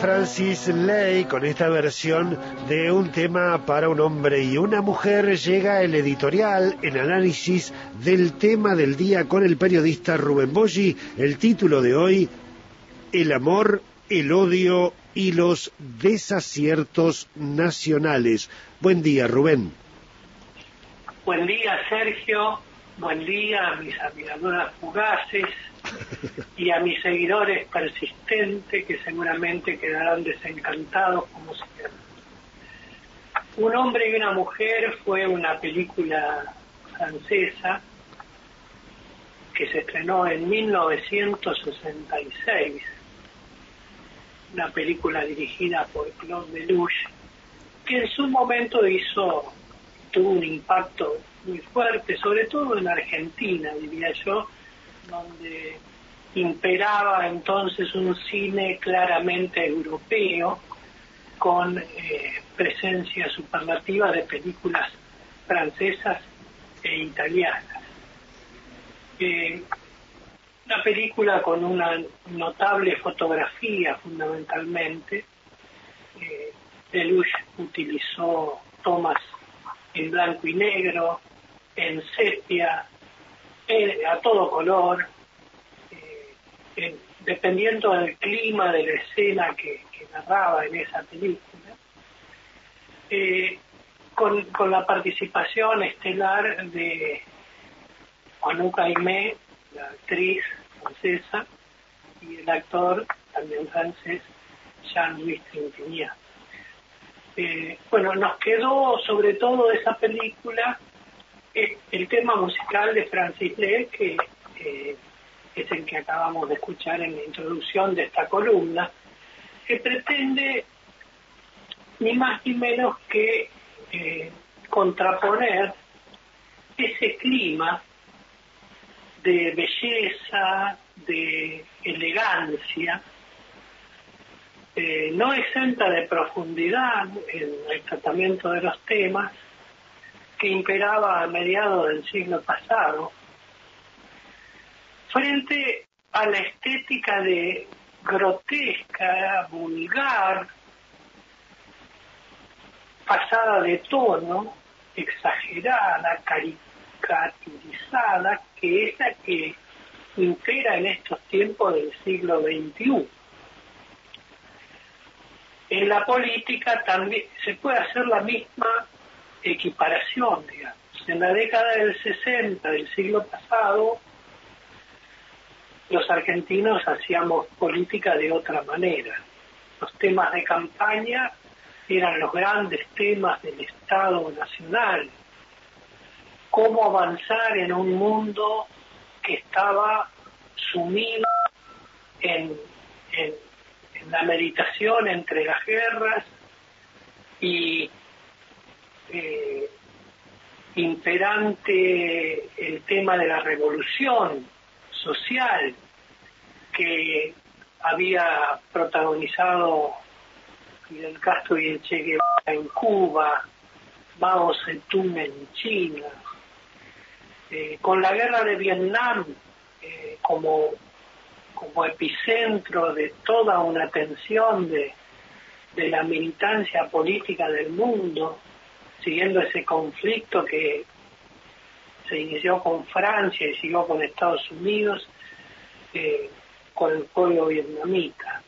Francis Ley con esta versión de un tema para un hombre y una mujer llega el editorial en análisis del tema del día con el periodista Rubén Boggi. El título de hoy, El amor, el odio y los desaciertos nacionales. Buen día, Rubén. Buen día, Sergio. Buen día mis admiradoras fugaces y a mis seguidores persistentes que seguramente quedarán desencantados como siempre. Un hombre y una mujer fue una película francesa que se estrenó en 1966, una película dirigida por Claude Lelouch, que en su momento hizo, tuvo un impacto muy fuerte, sobre todo en Argentina, diría yo, donde imperaba entonces un cine claramente europeo con eh, presencia superlativa de películas francesas e italianas. Eh, una película con una notable fotografía fundamentalmente. Eh, Deluxe utilizó tomas en blanco y negro, en sepia, eh, a todo color, eh, dependiendo del clima de la escena que, narraba en esa película, eh, con, la participación estelar de Juan Caimé, la actriz francesa, y el actor, también francés, Jean-Louis Trintignant. bueno, nos quedó sobre todo esa película el tema musical de Francis Lee, que que acabamos de escuchar en la introducción de esta columna, que pretende ni más ni menos que eh, contraponer ese clima de belleza, de elegancia, eh, no exenta de profundidad en el tratamiento de los temas, que imperaba a mediados del siglo pasado, frente a la estética de grotesca, vulgar, pasada de tono, exagerada, caricaturizada, que es la que impera en estos tiempos del siglo XXI. En la política también se puede hacer la misma equiparación, digamos. En la década del 60 del siglo pasado, los argentinos hacíamos política de otra manera. Los temas de campaña eran los grandes temas del Estado Nacional. Cómo avanzar en un mundo que estaba sumido en, la meditación entre las guerras y eh, imperante el tema de la revolución social que había protagonizado Fidel Castro y Che Guevara en Cuba, Mao Zedong en China, eh, con la guerra de Vietnam eh, como, como epicentro de toda una tensión de, de la militancia política del mundo, siguiendo ese conflicto que se inició con Francia y siguió con Estados Unidos, eh, con el pueblo vietnamita.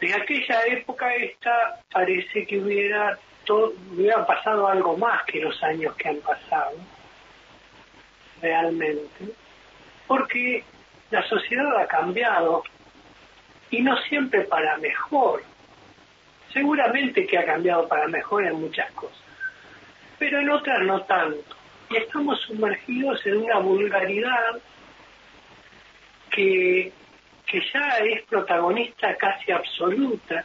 De aquella época esta parece que hubiera, hubiera pasado algo más que los años que han pasado, realmente, porque la sociedad ha cambiado y no siempre para mejor Seguramente que ha cambiado para mejor en muchas cosas, pero en otras no tanto. Y estamos sumergidos en una vulgaridad que, que ya es protagonista casi absoluta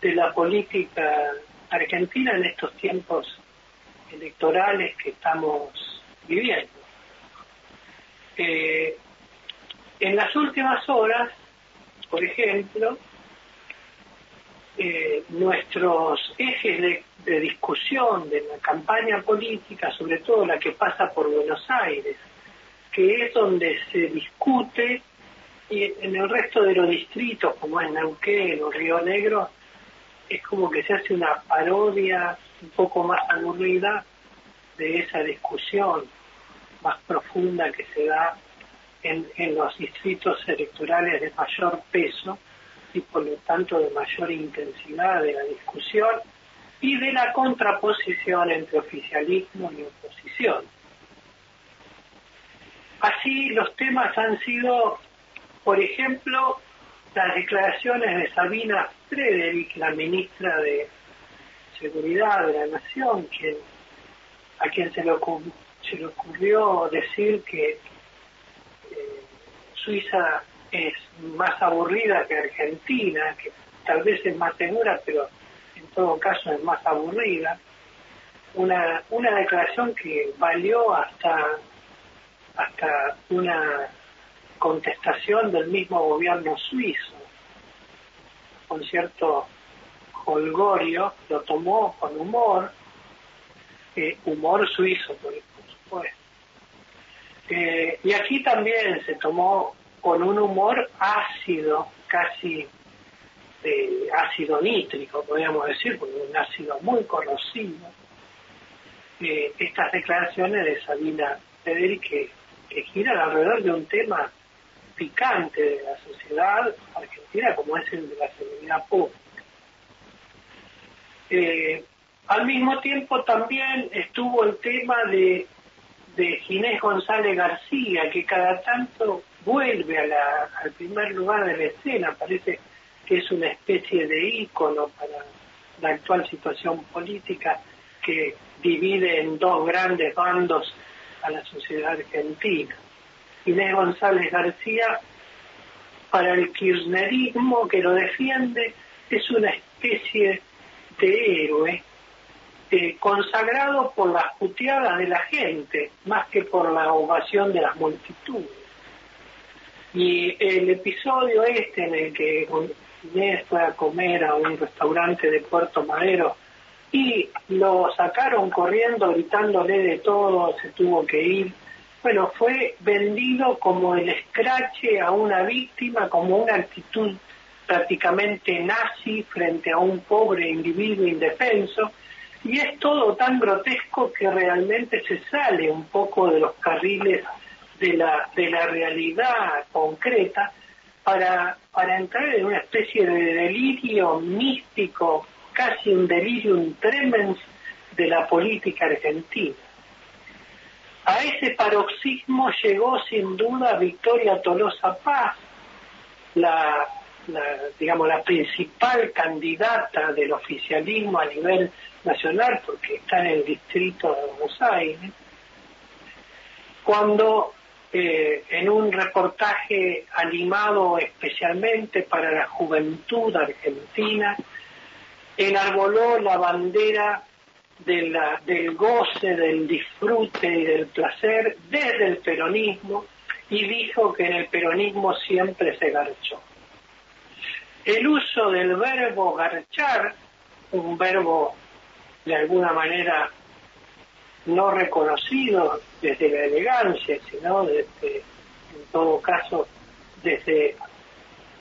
de la política argentina en estos tiempos electorales que estamos viviendo. Eh, en las últimas horas, por ejemplo, eh, nuestros ejes de, discusión de la campaña política, sobre todo la que pasa por Buenos Aires, que es donde se discute y en el resto de los distritos, como es Neuquén o Río Negro, es como que se hace una parodia un poco más aburrida de esa discusión más profunda que se da en, en los distritos electorales de mayor peso y por lo tanto de mayor intensidad de la discusión y de la contraposición entre oficialismo y oposición. Así los temas han sido, por ejemplo, las declaraciones de Sabina Frederick, la ministra de Seguridad de la Nación, a quien se le, ocurrió decir que eh, Suiza es más aburrida que Argentina, que tal vez es más segura, pero en todo caso es más aburrida. Una, una declaración que valió hasta, hasta una contestación del mismo gobierno suizo, con cierto holgorio, lo tomó con humor, eh, humor suizo, por, supuesto. Eh, y aquí también se tomó con un humor ácido, casi de ácido nítrico, podríamos decir, porque un ácido muy corrosivo, eh, estas declaraciones de Sabina Federic que, que giran alrededor de un tema picante de la sociedad argentina como es el de la seguridad pública. Eh, al mismo tiempo también estuvo el tema de Ginés González García, que cada tanto vuelve al primer lugar de la escena, parece que es una especie de ícono para la actual situación política que divide en dos grandes bandos a la sociedad argentina. Inés González García, para el kirchnerismo que lo defiende, es una especie de héroe eh, consagrado por las puteadas de la gente, más que por la ovación de las multitudes. Y el episodio este en el que Inés fue a comer a un restaurante de Puerto Madero y lo sacaron corriendo gritándole de todo, se tuvo que ir. Bueno, fue vendido como el escrache a una víctima, como una actitud prácticamente nazi frente a un pobre individuo indefenso, y es todo tan grotesco que realmente se sale un poco de los carriles de la, de la realidad concreta para, para entrar en una especie de delirio místico, casi un delirium tremens de la política argentina. A ese paroxismo llegó sin duda Victoria Tolosa Paz, la, digamos, la principal candidata del oficialismo a nivel nacional, porque está en el distrito de Buenos Aires, cuando eh, en un reportaje animado especialmente para la juventud argentina, enarboló la bandera del goce, del disfrute y del placer desde el peronismo y dijo que en el peronismo siempre se garchó. El uso del verbo garchar, un verbo de alguna manera no reconocido desde la elegancia, sino desde, en todo caso, desde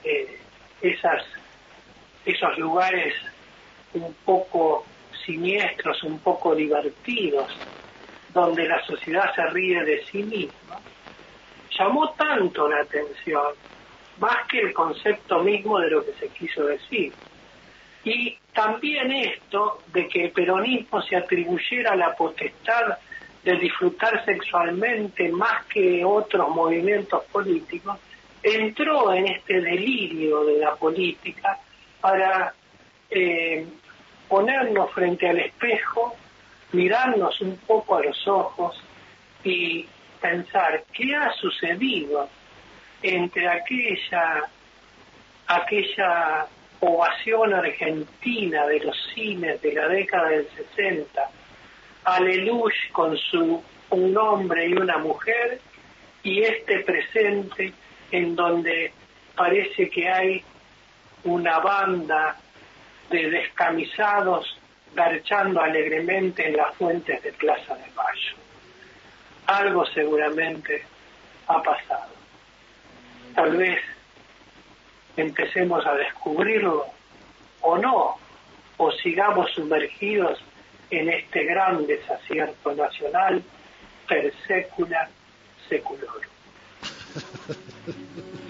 eh, esos lugares un poco siniestros, un poco divertidos, donde la sociedad se ríe de sí misma, llamó tanto la atención, más que el concepto mismo de lo que se quiso decir. Y también esto de que el peronismo se atribuyera la potestad de disfrutar sexualmente más que otros movimientos políticos, entró en este delirio de la política para eh, ponernos frente al espejo, mirarnos un poco a los ojos y pensar qué ha sucedido entre aquella aquella ovación argentina de los cines de la década del 60, Aleluya con su un hombre y una mujer, y este presente en donde parece que hay una banda de descamisados garchando alegremente en las fuentes de Plaza de Mayo. Algo seguramente ha pasado. Tal vez empecemos a descubrirlo o no, o sigamos sumergidos en este gran desacierto nacional per secula seculorum.